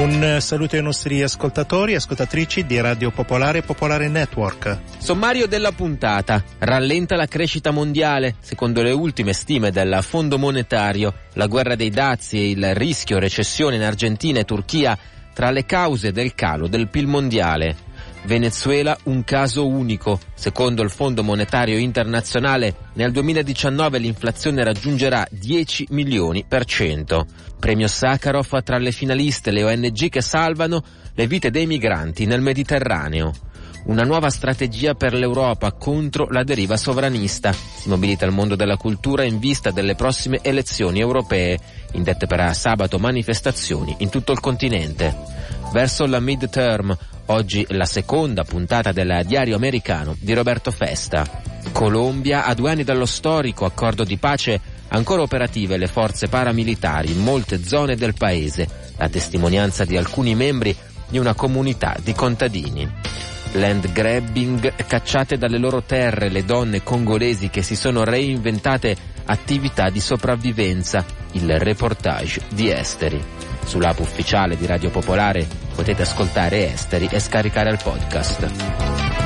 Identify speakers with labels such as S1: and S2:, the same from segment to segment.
S1: Un saluto ai nostri ascoltatori e ascoltatrici di Radio Popolare Popolare Network.
S2: Sommario della puntata. Rallenta la crescita mondiale. Secondo le ultime stime del Fondo Monetario, la guerra dei dazi e il rischio recessione in Argentina e Turchia tra le cause del calo del PIL mondiale. Venezuela un caso unico. Secondo il Fondo Monetario Internazionale, nel 2019 l'inflazione raggiungerà 10 milioni per cento. Premio Sakharov tra le finaliste le ONG che salvano le vite dei migranti nel Mediterraneo. Una nuova strategia per l'Europa contro la deriva sovranista. Si mobilita il mondo della cultura in vista delle prossime elezioni europee, indette per sabato manifestazioni in tutto il continente. Verso la midterm, Oggi la seconda puntata del diario americano di Roberto Festa. Colombia, a due anni dallo storico accordo di pace, ancora operative le forze paramilitari in molte zone del paese, la testimonianza di alcuni membri di una comunità di contadini. Land grabbing, cacciate dalle loro terre le donne congolesi che si sono reinventate attività di sopravvivenza, il reportage di Esteri. Sull'app ufficiale di Radio Popolare potete ascoltare Esteri e scaricare il podcast.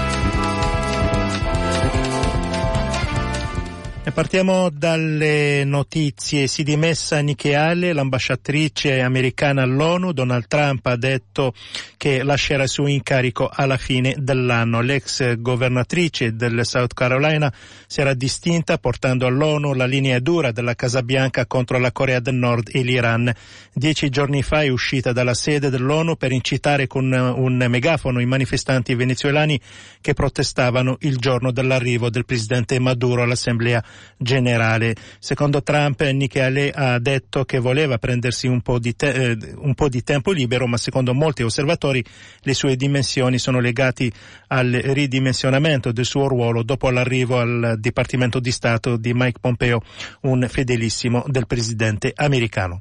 S1: Partiamo dalle notizie. Si dimessa Nikki Haley, l'ambasciatrice americana all'ONU. Donald Trump ha detto che lascerà il suo incarico alla fine dell'anno. L'ex governatrice del South Carolina si era distinta portando all'ONU la linea dura della Casa Bianca contro la Corea del Nord e l'Iran. Dieci giorni fa è uscita dalla sede dell'ONU per incitare con un megafono i manifestanti venezuelani che protestavano il giorno dell'arrivo del presidente Maduro all'Assemblea generale. Secondo Trump, Nikki Haley ha detto che voleva prendersi un po, te- eh, un po' di tempo libero, ma secondo molti osservatori le sue dimensioni sono legate al ridimensionamento del suo ruolo dopo l'arrivo al Dipartimento di Stato di Mike Pompeo, un fedelissimo del presidente americano.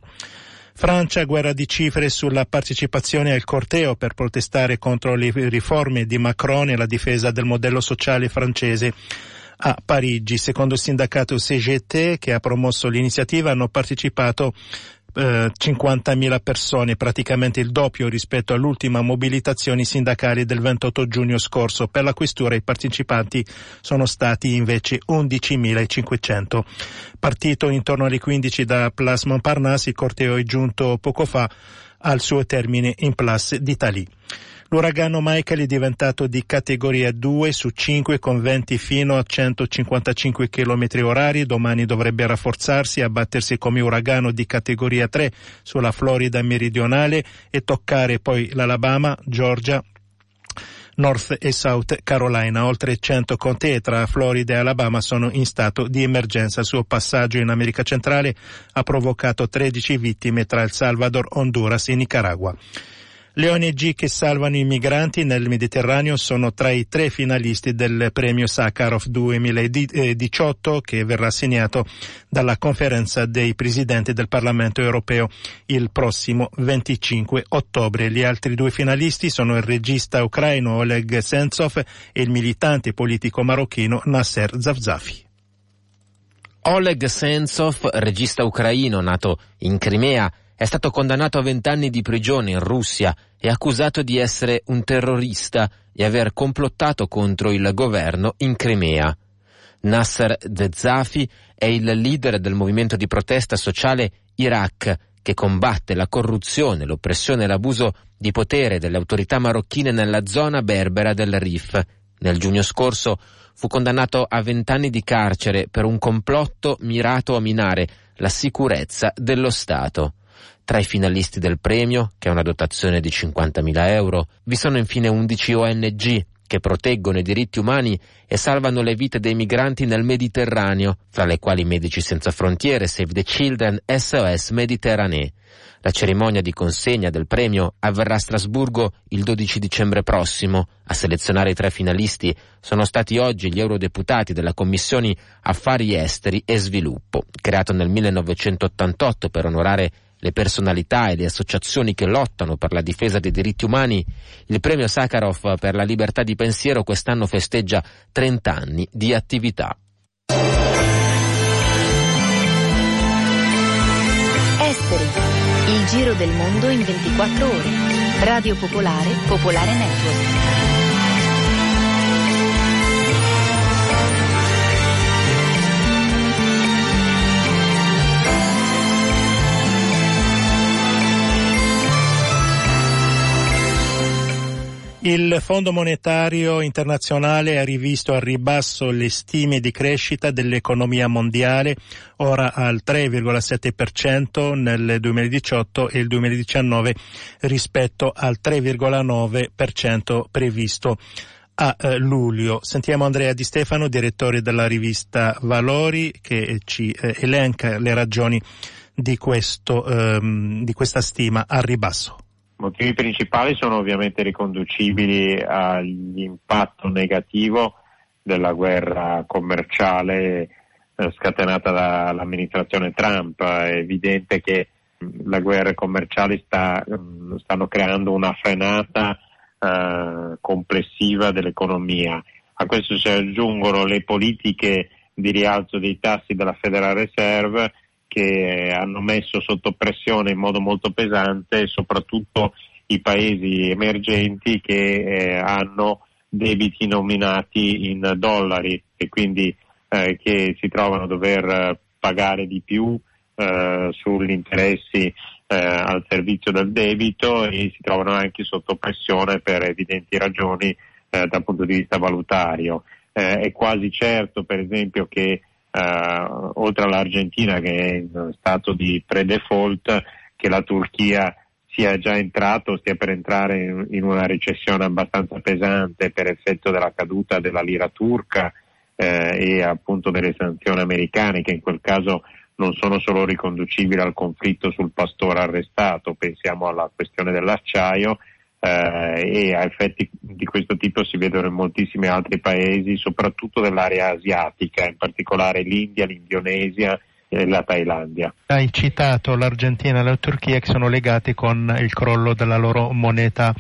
S1: Francia, guerra di cifre sulla partecipazione al corteo per protestare contro le riforme di Macron e la difesa del modello sociale francese a Parigi. Secondo il sindacato CGT che ha promosso l'iniziativa hanno partecipato eh, 50.000 persone, praticamente il doppio rispetto all'ultima mobilitazione sindacale del 28 giugno scorso. Per la questura i partecipanti sono stati invece 11.500. Partito intorno alle 15 da Place Montparnasse, il corteo è giunto poco fa al suo termine in Place d'Italie. L'uragano Michael è diventato di categoria 2 su 5 con venti fino a 155 km orari. Domani dovrebbe rafforzarsi e abbattersi come uragano di categoria 3 sulla Florida meridionale e toccare poi l'Alabama, Georgia, North e South Carolina. Oltre 100 contee tra Florida e Alabama sono in stato di emergenza. Il suo passaggio in America centrale ha provocato 13 vittime tra El Salvador, Honduras e Nicaragua. Le ONG che salvano i migranti nel Mediterraneo sono tra i tre finalisti del premio Sakharov 2018 che verrà assegnato dalla conferenza dei presidenti del Parlamento europeo il prossimo 25 ottobre. Gli altri due finalisti sono il regista ucraino Oleg Sentsov e il militante politico marocchino Nasser Zavzafi.
S2: Oleg Sentsov, regista ucraino nato in Crimea, è stato condannato a vent'anni di prigione in Russia e accusato di essere un terrorista e aver complottato contro il governo in Crimea. Nasser Zezafi è il leader del movimento di protesta sociale Iraq che combatte la corruzione, l'oppressione e l'abuso di potere delle autorità marocchine nella zona berbera del Rif. Nel giugno scorso fu condannato a vent'anni di carcere per un complotto mirato a minare la sicurezza dello Stato. Tra i finalisti del premio, che è una dotazione di 50.000 euro, vi sono infine 11 ONG che proteggono i diritti umani e salvano le vite dei migranti nel Mediterraneo, fra le quali Medici Senza Frontiere, Save the Children, SOS Mediterranee. La cerimonia di consegna del premio avverrà a Strasburgo il 12 dicembre prossimo. A selezionare i tre finalisti sono stati oggi gli eurodeputati della Commissione Affari Esteri e Sviluppo, creato nel 1988 per onorare le personalità e le associazioni che lottano per la difesa dei diritti umani, il premio Sakharov per la libertà di pensiero quest'anno festeggia 30 anni di attività.
S3: Esteri. Il giro del mondo in 24 ore. Radio Popolare, Popolare Network.
S1: Il Fondo monetario internazionale ha rivisto al ribasso le stime di crescita dell'economia mondiale, ora al 3,7% nel 2018 e il 2019 rispetto al 3,9% previsto a eh, luglio. Sentiamo Andrea Di Stefano, direttore della rivista Valori, che ci eh, elenca le ragioni di, questo, ehm, di questa stima al ribasso
S4: motivi principali sono ovviamente riconducibili all'impatto negativo della guerra commerciale eh, scatenata dall'amministrazione Trump. È evidente che le guerre commerciali sta, stanno creando una frenata eh, complessiva dell'economia. A questo si aggiungono le politiche di rialzo dei tassi della Federal Reserve che hanno messo sotto pressione in modo molto pesante soprattutto i paesi emergenti che eh, hanno debiti nominati in dollari e quindi eh, che si trovano a dover pagare di più eh, sugli interessi eh, al servizio del debito e si trovano anche sotto pressione per evidenti ragioni eh, dal punto di vista valutario. Eh, è quasi certo per esempio che Uh, oltre all'Argentina che è in stato di pre-default, che la Turchia sia già entrato, stia per entrare in, in una recessione abbastanza pesante per effetto della caduta della lira turca eh, e appunto delle sanzioni americane che in quel caso non sono solo riconducibili al conflitto sul pastore arrestato, pensiamo alla questione dell'acciaio, eh, e a effetti di questo tipo si vedono in moltissimi altri paesi, soprattutto dell'area asiatica, in particolare l'India, l'Indonesia e la Thailandia.
S1: Hai citato l'Argentina e la Turchia che sono legati con il crollo della loro moneta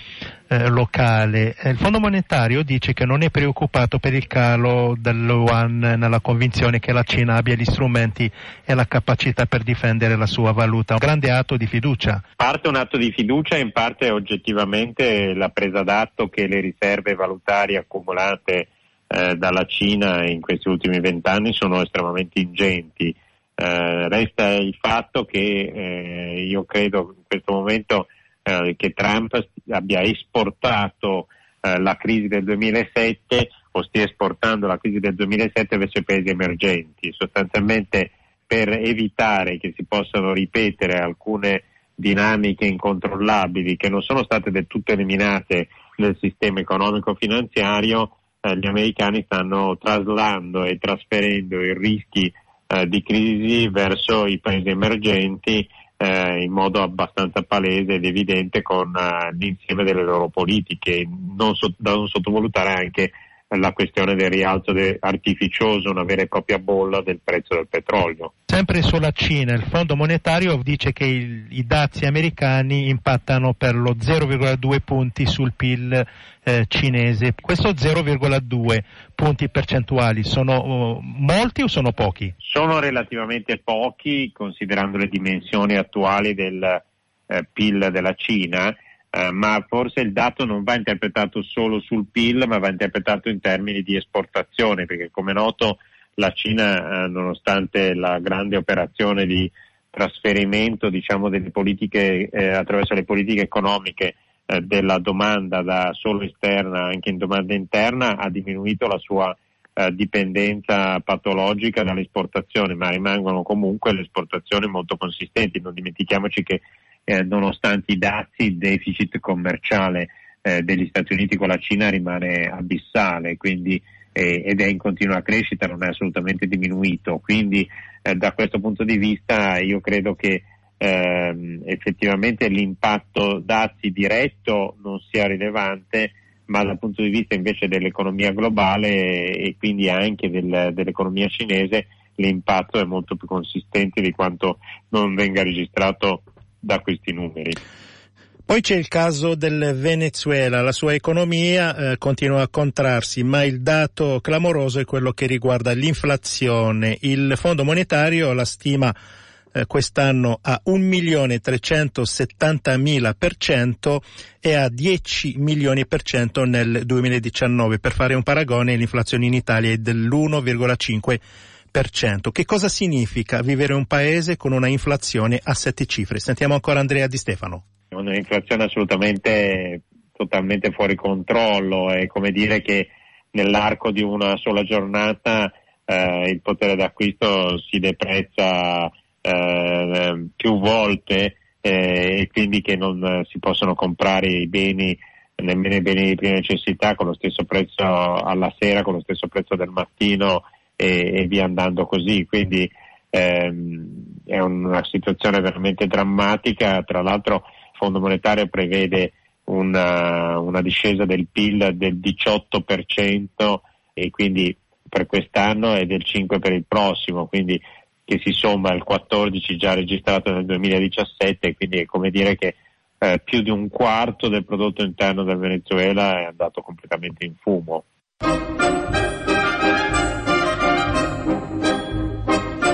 S1: eh, locale. Il Fondo monetario dice che non è preoccupato per il calo del yuan nella convinzione che la Cina abbia gli strumenti e la capacità per difendere la sua valuta. Un grande atto di fiducia.
S4: Parte un atto di fiducia e in parte oggettivamente la presa d'atto che le riserve valutarie accumulate eh, dalla Cina in questi ultimi vent'anni sono estremamente ingenti. Eh, resta il fatto che eh, io credo in questo momento eh, che Trump abbia esportato eh, la crisi del 2007 o stia esportando la crisi del 2007 verso i paesi emergenti, sostanzialmente per evitare che si possano ripetere alcune dinamiche incontrollabili che non sono state del tutto eliminate nel sistema economico-finanziario, eh, gli americani stanno traslando e trasferendo i rischi eh, di crisi verso i paesi emergenti eh, in modo abbastanza palese ed evidente con eh, l'insieme delle loro politiche, non so, da non sottovalutare anche la questione del rialzo de- artificioso, una vera e propria bolla del prezzo del petrolio.
S1: Sempre sulla Cina, il Fondo monetario dice che il, i dazi americani impattano per lo 0,2 punti sul PIL eh, cinese. Questo 0,2 punti percentuali sono uh, molti o sono pochi?
S4: Sono relativamente pochi considerando le dimensioni attuali del eh, PIL della Cina eh, ma forse il dato non va interpretato solo sul PIL, ma va interpretato in termini di esportazione, perché come noto la Cina, eh, nonostante la grande operazione di trasferimento diciamo, politiche, eh, attraverso le politiche economiche eh, della domanda da solo esterna anche in domanda interna, ha diminuito la sua eh, dipendenza patologica dalle esportazioni, ma rimangono comunque le esportazioni molto consistenti. Non dimentichiamoci che eh, nonostante i dazi il deficit commerciale eh, degli Stati Uniti con la Cina rimane abissale quindi, eh, ed è in continua crescita, non è assolutamente diminuito. Quindi eh, da questo punto di vista io credo che ehm, effettivamente l'impatto dazi diretto non sia rilevante, ma dal punto di vista invece dell'economia globale e quindi anche del, dell'economia cinese l'impatto è molto più consistente di quanto non venga registrato da questi numeri.
S1: Poi c'è il caso del Venezuela, la sua economia eh, continua a contrarsi, ma il dato clamoroso è quello che riguarda l'inflazione. Il Fondo monetario la stima eh, quest'anno a 1.370.000 per cento e a 10 milioni per cento nel 2019. Per fare un paragone l'inflazione in Italia è dell'1,5%. Che cosa significa vivere un paese con una inflazione a sette cifre? Sentiamo ancora Andrea Di Stefano.
S4: Un'inflazione assolutamente totalmente fuori controllo, è come dire che nell'arco di una sola giornata eh, il potere d'acquisto si deprezza eh, più volte eh, e quindi che non si possono comprare i beni, nemmeno i beni di prima necessità con lo stesso prezzo alla sera, con lo stesso prezzo del mattino e, e via andando così. Quindi ehm, è una situazione veramente drammatica. Tra l'altro il Fondo Monetario prevede una, una discesa del PIL del 18% e quindi per quest'anno e del 5% per il prossimo, quindi che si somma al 14 già registrato nel 2017, quindi è come dire che eh, più di un quarto del prodotto interno del Venezuela è andato completamente in fumo.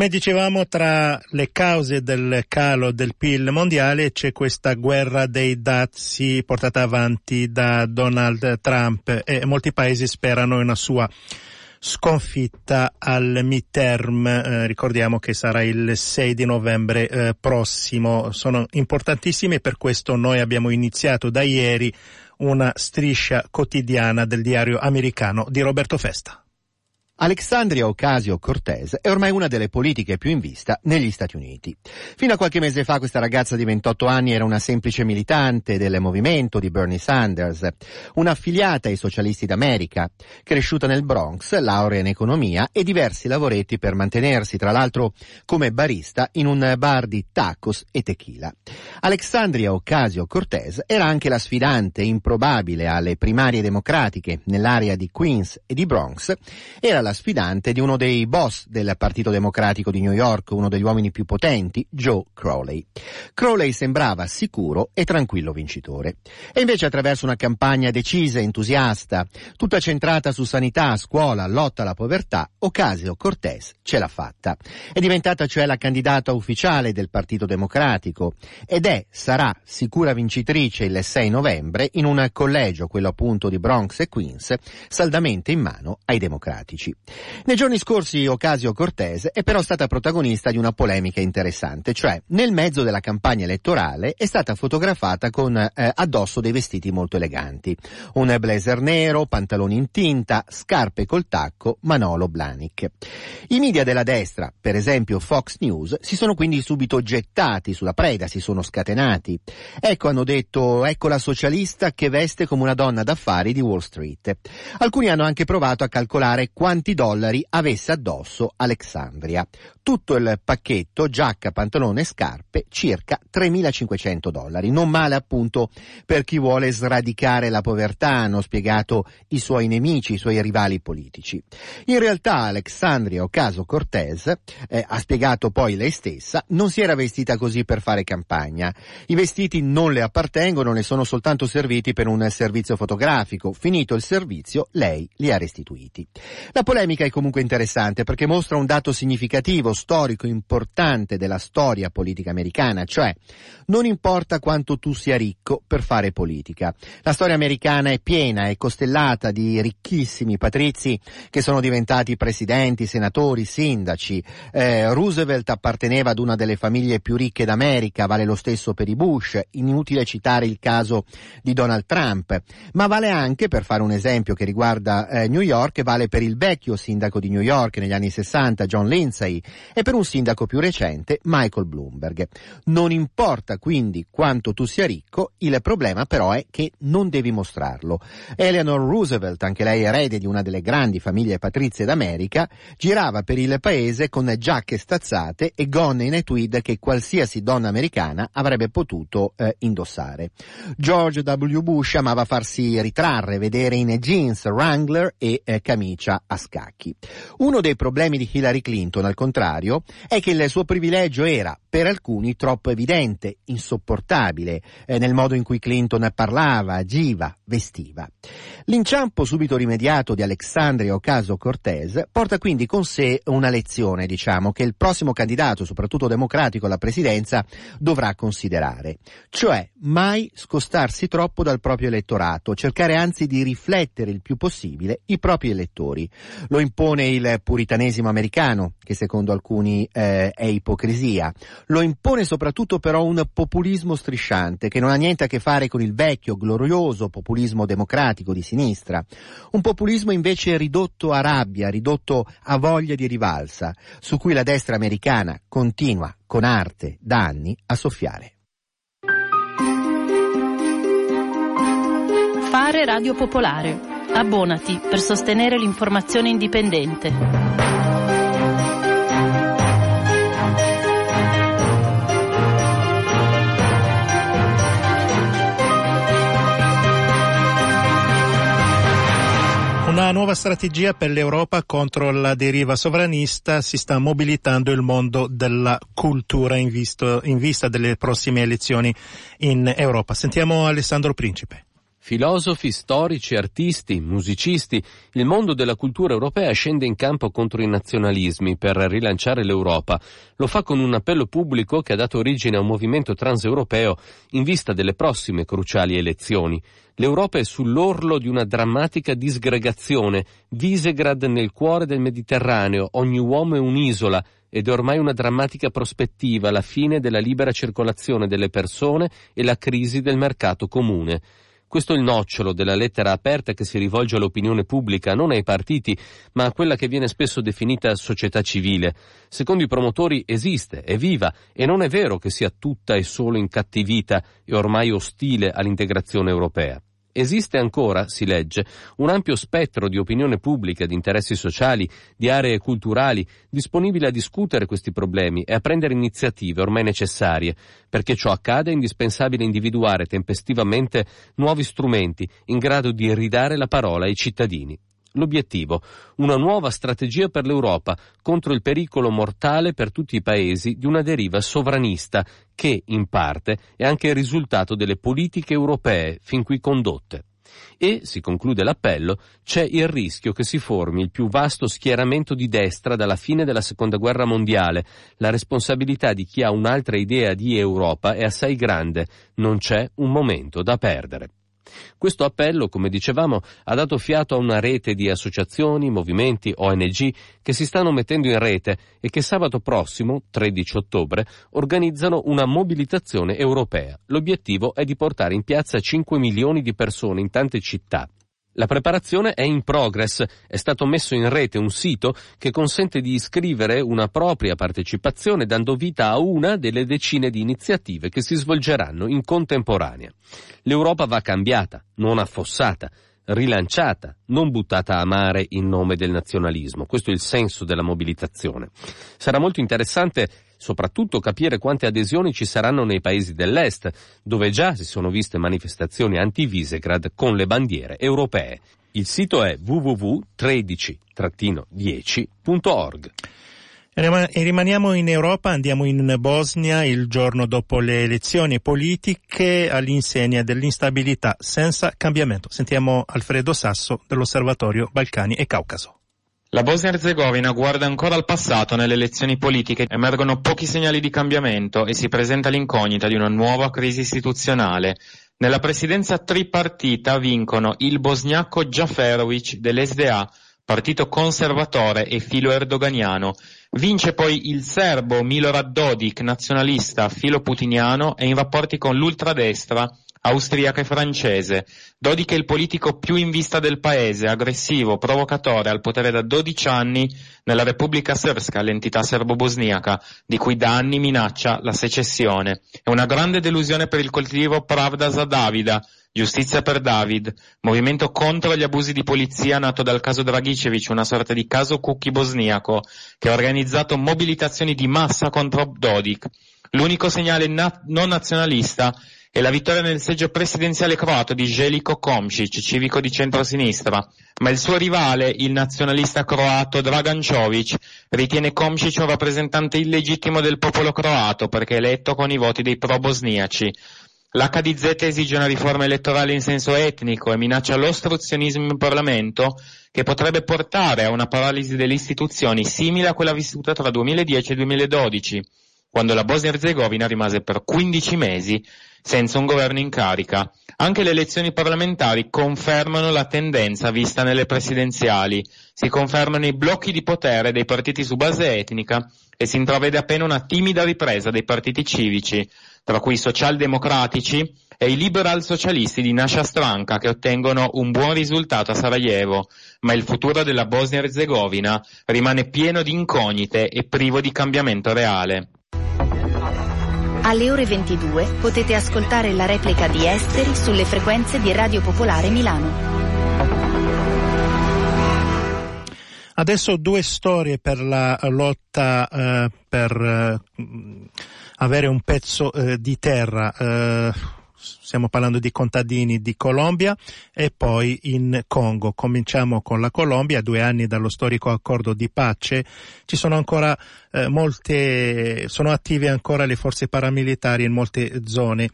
S1: Come dicevamo, tra le cause del calo del PIL mondiale c'è questa guerra dei dazi portata avanti da Donald Trump e molti paesi sperano una sua sconfitta al midterm, eh, ricordiamo che sarà il 6 di novembre eh, prossimo. Sono importantissime e per questo noi abbiamo iniziato da ieri una striscia quotidiana del diario americano di Roberto Festa.
S5: Alexandria Ocasio-Cortez è ormai una delle politiche più in vista negli Stati Uniti. Fino a qualche mese fa questa ragazza di 28 anni era una semplice militante del movimento di Bernie Sanders, un'affiliata ai socialisti d'America, cresciuta nel Bronx, laurea in economia e diversi lavoretti per mantenersi, tra l'altro come barista in un bar di tacos e tequila. Alexandria Ocasio-Cortez era anche la sfidante improbabile alle primarie democratiche nell'area di Queens e di Bronx, era la la sfidante di uno dei boss del Partito Democratico di New York, uno degli uomini più potenti, Joe Crowley. Crowley sembrava sicuro e tranquillo vincitore. E invece attraverso una campagna decisa e entusiasta, tutta centrata su sanità, scuola, lotta alla povertà, Ocasio-Cortez ce l'ha fatta. È diventata cioè la candidata ufficiale del Partito Democratico ed è, sarà sicura vincitrice il 6 novembre in un collegio, quello appunto di Bronx e Queens, saldamente in mano ai democratici. Nei giorni scorsi Ocasio Cortez è però stata protagonista di una polemica interessante, cioè nel mezzo della campagna elettorale è stata fotografata con eh, addosso dei vestiti molto eleganti, un blazer nero, pantaloni in tinta, scarpe col tacco, Manolo Blahnik. I media della destra, per esempio Fox News, si sono quindi subito gettati sulla preda, si sono scatenati. Ecco hanno detto, ecco la socialista che veste come una donna d'affari di Wall Street. Alcuni hanno anche provato a calcolare quanti dollari avesse addosso Alexandria. Tutto il pacchetto, giacca, pantalone e scarpe, circa 3.500 dollari. Non male appunto per chi vuole sradicare la povertà, hanno spiegato i suoi nemici, i suoi rivali politici. In realtà Alexandria Ocaso Cortez, eh, ha spiegato poi lei stessa, non si era vestita così per fare campagna. I vestiti non le appartengono, ne sono soltanto serviti per un servizio fotografico. Finito il servizio, lei li ha restituiti. La polemica è comunque interessante perché mostra un dato significativo storico importante della storia politica americana, cioè non importa quanto tu sia ricco per fare politica. La storia americana è piena, è costellata di ricchissimi patrizi che sono diventati presidenti, senatori, sindaci. Eh, Roosevelt apparteneva ad una delle famiglie più ricche d'America, vale lo stesso per i Bush, inutile citare il caso di Donald Trump, ma vale anche, per fare un esempio che riguarda eh, New York, vale per il vecchio sindaco di New York negli anni 60, John Lindsay, e per un sindaco più recente, Michael Bloomberg. Non importa quindi quanto tu sia ricco, il problema però è che non devi mostrarlo. Eleanor Roosevelt, anche lei erede di una delle grandi famiglie patrizie d'America, girava per il paese con giacche stazzate e gonne in tweed che qualsiasi donna americana avrebbe potuto eh, indossare. George W. Bush amava farsi ritrarre, vedere in jeans, Wrangler e eh, camicia a scacchi. Uno dei problemi di Hillary Clinton, al contrario, è che il suo privilegio era, per alcuni, troppo evidente, insopportabile, eh, nel modo in cui Clinton parlava, agiva, vestiva. L'inciampo subito rimediato di Alexandria Ocasio-Cortez porta quindi con sé una lezione, diciamo, che il prossimo candidato, soprattutto democratico alla presidenza, dovrà considerare. Cioè, mai scostarsi troppo dal proprio elettorato, cercare anzi di riflettere il più possibile i propri elettori. Lo impone il puritanesimo americano, che secondo alcuni eh, è ipocrisia. Lo impone soprattutto però un populismo strisciante, che non ha niente a che fare con il vecchio, glorioso populismo democratico di sinistra. Un populismo invece ridotto a rabbia, ridotto a voglia di rivalsa, su cui la destra americana continua con arte da anni a soffiare.
S6: Fare Radio Popolare. Abbonati per sostenere l'informazione indipendente.
S1: Una nuova strategia per l'Europa contro la deriva sovranista si sta mobilitando il mondo della cultura in, visto, in vista delle prossime elezioni in Europa. Sentiamo Alessandro Principe.
S7: Filosofi, storici, artisti, musicisti, il mondo della cultura europea scende in campo contro i nazionalismi per rilanciare l'Europa. Lo fa con un appello pubblico che ha dato origine a un movimento transeuropeo in vista delle prossime cruciali elezioni. L'Europa è sull'orlo di una drammatica disgregazione, Visegrad nel cuore del Mediterraneo, ogni uomo è un'isola, ed è ormai una drammatica prospettiva la fine della libera circolazione delle persone e la crisi del mercato comune. Questo è il nocciolo della lettera aperta che si rivolge all'opinione pubblica, non ai partiti, ma a quella che viene spesso definita società civile. Secondo i promotori esiste, è viva, e non è vero che sia tutta e solo incattivita e ormai ostile all'integrazione europea. Esiste ancora, si legge, un ampio spettro di opinione pubblica, di interessi sociali, di aree culturali, disponibile a discutere questi problemi e a prendere iniziative ormai necessarie. Perché ciò accade è indispensabile individuare tempestivamente nuovi strumenti in grado di ridare la parola ai cittadini. L'obiettivo, una nuova strategia per l'Europa contro il pericolo mortale per tutti i paesi di una deriva sovranista che, in parte, è anche il risultato delle politiche europee fin qui condotte. E, si conclude l'appello, c'è il rischio che si formi il più vasto schieramento di destra dalla fine della seconda guerra mondiale. La responsabilità di chi ha un'altra idea di Europa è assai grande, non c'è un momento da perdere. Questo appello, come dicevamo, ha dato fiato a una rete di associazioni, movimenti, ONG che si stanno mettendo in rete e che sabato prossimo, 13 ottobre, organizzano una mobilitazione europea. L'obiettivo è di portare in piazza 5 milioni di persone in tante città. La preparazione è in progress, è stato messo in rete un sito che consente di iscrivere una propria partecipazione dando vita a una delle decine di iniziative che si svolgeranno in contemporanea. L'Europa va cambiata, non affossata, rilanciata, non buttata a mare in nome del nazionalismo. Questo è il senso della mobilitazione. Sarà molto interessante soprattutto capire quante adesioni ci saranno nei paesi dell'Est, dove già si sono viste manifestazioni anti-Visegrad con le bandiere europee. Il sito è www.13-10.org.
S1: E rimaniamo in Europa, andiamo in Bosnia il giorno dopo le elezioni politiche all'insegna dell'instabilità senza cambiamento. Sentiamo Alfredo Sasso dell'Osservatorio Balcani e Caucaso.
S8: La Bosnia-Herzegovina guarda ancora al passato nelle elezioni politiche, emergono pochi segnali di cambiamento e si presenta l'incognita di una nuova crisi istituzionale. Nella presidenza tripartita vincono il bosniaco Djaferovic dell'SDA, partito conservatore e filo erdoganiano. Vince poi il serbo Milorad Dodik, nazionalista filo putiniano e in rapporti con l'ultradestra austriaca e francese. Dodik è il politico più in vista del paese, aggressivo, provocatore, al potere da 12 anni nella Repubblica Srpska, l'entità serbo-bosniaca, di cui da anni minaccia la secessione. È una grande delusione per il collettivo Pravda za Davida, Giustizia per David, movimento contro gli abusi di polizia nato dal caso Dragicevic, una sorta di caso Cucchi bosniaco, che ha organizzato mobilitazioni di massa contro Dodik. L'unico segnale na- non nazionalista e la vittoria nel seggio presidenziale croato di Željko Komšić, civico di centrosinistra, ma il suo rivale, il nazionalista croato Dragan Čović, ritiene Komšić un rappresentante illegittimo del popolo croato perché eletto con i voti dei pro-bosniaci. L'HDZ esige una riforma elettorale in senso etnico e minaccia l'ostruzionismo in Parlamento che potrebbe portare a una paralisi delle istituzioni simile a quella vissuta tra 2010 e 2012, quando la Bosnia-Herzegovina rimase per 15 mesi senza un governo in carica. Anche le elezioni parlamentari confermano la tendenza vista nelle presidenziali, si confermano i blocchi di potere dei partiti su base etnica e si intravede appena una timida ripresa dei partiti civici, tra cui i socialdemocratici e i liberal socialisti di Nasha Stranka che ottengono un buon risultato a Sarajevo, ma il futuro della Bosnia-Herzegovina rimane pieno di incognite e privo di cambiamento reale.
S3: Alle ore 22 potete ascoltare la replica di Esteri sulle frequenze di Radio Popolare Milano.
S1: Adesso due storie per la lotta eh, per eh, avere un pezzo eh, di terra. Stiamo parlando di contadini di Colombia e poi in Congo. Cominciamo con la Colombia, due anni dallo storico accordo di pace, ci sono ancora eh, molte, sono attive ancora le forze paramilitari in molte zone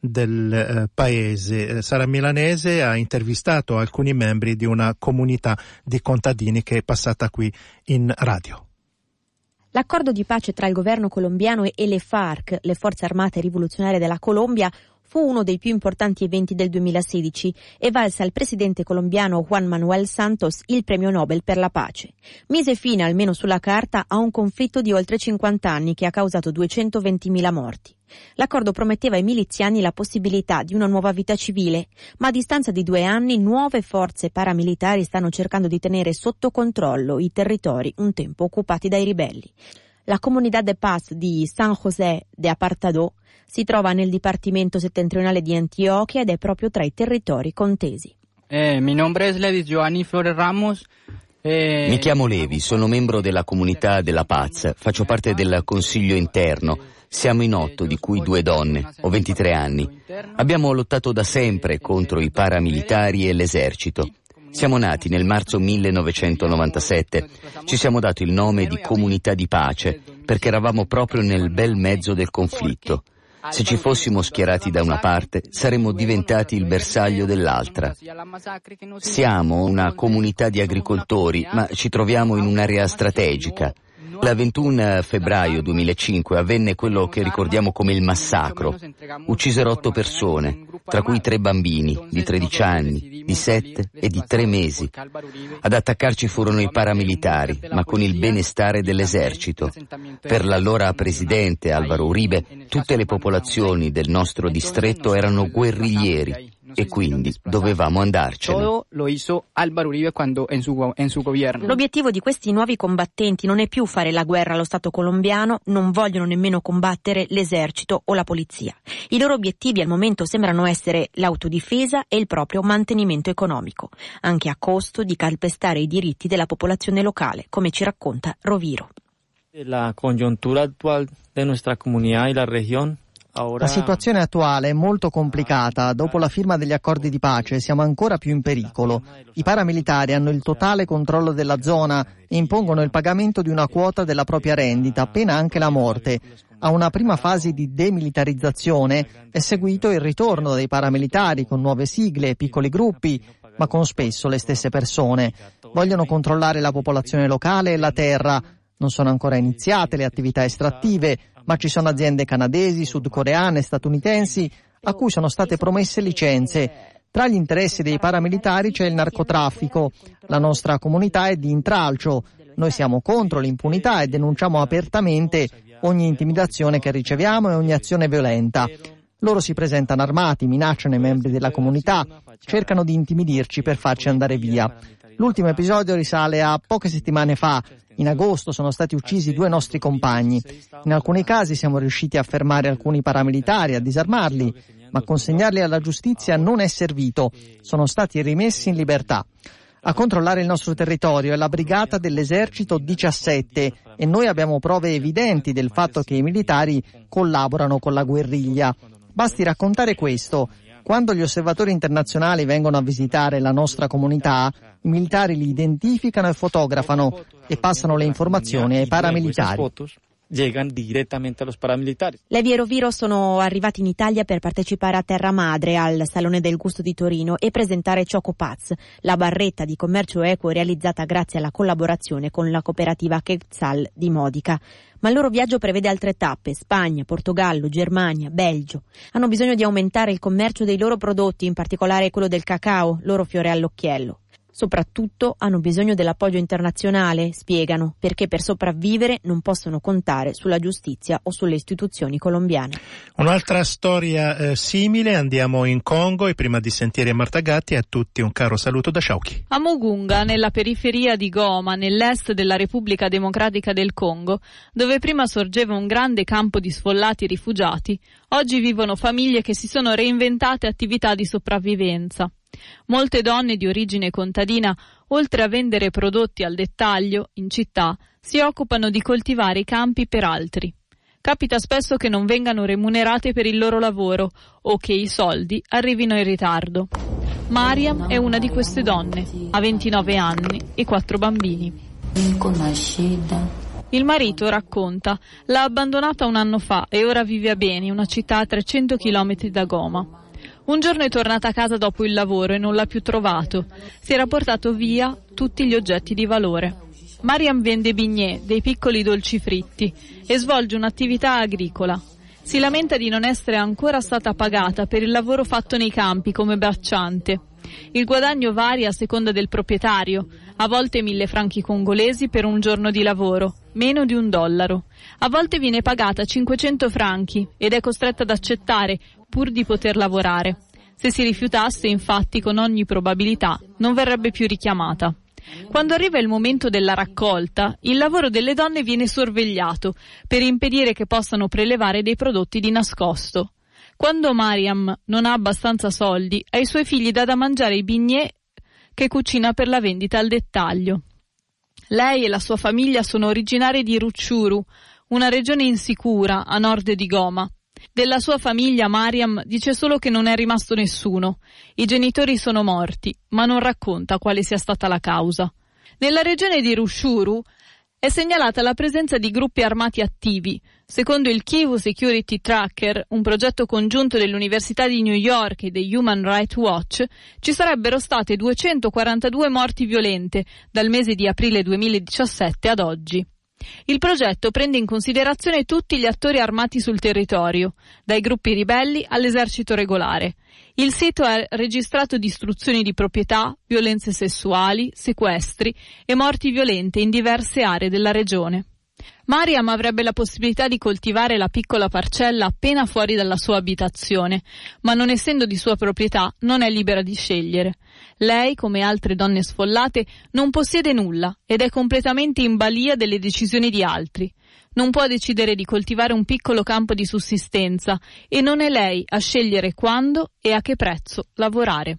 S1: del eh, paese. Eh, Sara Milanese ha intervistato alcuni membri di una comunità di contadini che è passata qui in radio.
S9: L'accordo di pace tra il governo colombiano e le FARC, le forze armate rivoluzionarie della Colombia, fu uno dei più importanti eventi del 2016 e valse al presidente colombiano Juan Manuel Santos il premio Nobel per la pace. Mise fine, almeno sulla carta, a un conflitto di oltre 50 anni che ha causato 220.000 morti. L'accordo prometteva ai miliziani la possibilità di una nuova vita civile, ma a distanza di due anni nuove forze paramilitari stanno cercando di tenere sotto controllo i territori un tempo occupati dai ribelli. La Comunidad de Paz di San José de Apartadó si trova nel Dipartimento settentrionale di Antioquia ed è proprio tra i territori contesi.
S10: Eh, mi nome è Levis Giovanni Flores Ramos.
S11: Mi chiamo Levi, sono membro della comunità della Paz, faccio parte del consiglio interno. Siamo in otto, di cui due donne. Ho 23 anni. Abbiamo lottato da sempre contro i paramilitari e l'esercito. Siamo nati nel marzo 1997. Ci siamo dato il nome di Comunità di Pace perché eravamo proprio nel bel mezzo del conflitto. Se ci fossimo schierati da una parte, saremmo diventati il bersaglio dell'altra. Siamo una comunità di agricoltori, ma ci troviamo in un'area strategica. La 21 febbraio 2005 avvenne quello che ricordiamo come il massacro. Uccisero otto persone, tra cui tre bambini di 13 anni, di 7 e di 3 mesi. Ad attaccarci furono i paramilitari, ma con il benestare dell'esercito. Per l'allora presidente Alvaro Uribe, tutte le popolazioni del nostro distretto erano guerriglieri e quindi dovevamo andarcene.
S9: L'obiettivo di questi nuovi combattenti non è più fare la guerra allo Stato colombiano, non vogliono nemmeno combattere l'esercito o la polizia. I loro obiettivi al momento sembrano essere l'autodifesa e il proprio mantenimento economico, anche a costo di calpestare i diritti della popolazione locale, come ci racconta Roviro.
S12: La congiuntura attuale de nuestra comunidad y la región
S13: la situazione attuale è molto complicata. Dopo la firma degli accordi di pace siamo ancora più in pericolo. I paramilitari hanno il totale controllo della zona e impongono il pagamento di una quota della propria rendita, pena anche la morte. A una prima fase di demilitarizzazione è seguito il ritorno dei paramilitari con nuove sigle piccoli gruppi. ma con spesso le stesse persone. Vogliono controllare la popolazione locale e la terra. Non sono ancora iniziate le attività estrattive, ma ci sono aziende canadesi, sudcoreane, statunitensi a cui sono state promesse licenze. Tra gli interessi dei paramilitari c'è il narcotraffico. La nostra comunità è di intralcio. Noi siamo contro l'impunità e denunciamo apertamente ogni intimidazione che riceviamo e ogni azione violenta. Loro si presentano armati, minacciano i membri della comunità, cercano di intimidirci per farci andare via. L'ultimo episodio risale a poche settimane fa. In agosto sono stati uccisi due nostri compagni. In alcuni casi siamo riusciti a fermare alcuni paramilitari, a disarmarli, ma consegnarli alla giustizia non è servito. Sono stati rimessi in libertà. A controllare il nostro territorio è la brigata dell'esercito 17 e noi abbiamo prove evidenti del fatto che i militari collaborano con la guerriglia. Basti raccontare questo. Quando gli osservatori internazionali vengono a visitare la nostra comunità, i militari li identificano e fotografano e passano le informazioni ai paramilitari
S12: llegan direttamente a paramilitari.
S9: Levi e Roviro sono arrivati in Italia per partecipare a Terra Madre al Salone del Gusto di Torino e presentare Choco Paz, la barretta di commercio equo realizzata grazie alla collaborazione con la cooperativa Quetzal di Modica. Ma il loro viaggio prevede altre tappe, Spagna, Portogallo, Germania, Belgio. Hanno bisogno di aumentare il commercio dei loro prodotti, in particolare quello del cacao, loro fiore all'occhiello. Soprattutto hanno bisogno dell'appoggio internazionale, spiegano, perché per sopravvivere non possono contare sulla giustizia o sulle istituzioni colombiane.
S1: Un'altra storia eh, simile, andiamo in Congo e prima di sentire Marta Gatti a tutti un caro saluto da Shauki.
S14: A Mugunga, nella periferia di Goma, nell'est della Repubblica Democratica del Congo, dove prima sorgeva un grande campo di sfollati rifugiati, oggi vivono famiglie che si sono reinventate attività di sopravvivenza. Molte donne di origine contadina, oltre a vendere prodotti al dettaglio in città, si occupano di coltivare i campi per altri. Capita spesso che non vengano remunerate per il loro lavoro o che i soldi arrivino in ritardo. Mariam è una di queste donne, ha 29 anni e quattro bambini. Il marito racconta, l'ha abbandonata un anno fa e ora vive a Beni, una città a 300 km da Goma. Un giorno è tornata a casa dopo il lavoro e non l'ha più trovato. Si era portato via tutti gli oggetti di valore. Mariam vende bignè, dei piccoli dolci fritti, e svolge un'attività agricola. Si lamenta di non essere ancora stata pagata per il lavoro fatto nei campi come bracciante. Il guadagno varia a seconda del proprietario, a volte mille franchi congolesi per un giorno di lavoro, meno di un dollaro. A volte viene pagata 500 franchi ed è costretta ad accettare pur di poter lavorare. Se si rifiutasse, infatti, con ogni probabilità, non verrebbe più richiamata. Quando arriva il momento della raccolta, il lavoro delle donne viene sorvegliato per impedire che possano prelevare dei prodotti di nascosto. Quando Mariam non ha abbastanza soldi, ai suoi figli dà da mangiare i bignè che cucina per la vendita al dettaglio. Lei e la sua famiglia sono originari di Ruchuru, una regione insicura a nord di Goma. Della sua famiglia Mariam dice solo che non è rimasto nessuno. I genitori sono morti, ma non racconta quale sia stata la causa. Nella regione di Rushuru è segnalata la presenza di gruppi armati attivi. Secondo il Kivu Security Tracker, un progetto congiunto dell'Università di New York e dei Human Rights Watch, ci sarebbero state 242 morti violente dal mese di aprile 2017 ad oggi. Il progetto prende in considerazione tutti gli attori armati sul territorio, dai gruppi ribelli all'esercito regolare. Il sito ha registrato distruzioni di proprietà, violenze sessuali, sequestri e morti violente in diverse aree della regione. Mariam avrebbe la possibilità di coltivare la piccola parcella appena fuori dalla sua abitazione, ma non essendo di sua proprietà non è libera di scegliere. Lei, come altre donne sfollate, non possiede nulla ed è completamente in balia delle decisioni di altri. Non può decidere di coltivare un piccolo campo di sussistenza e non è lei a scegliere quando e a che prezzo lavorare.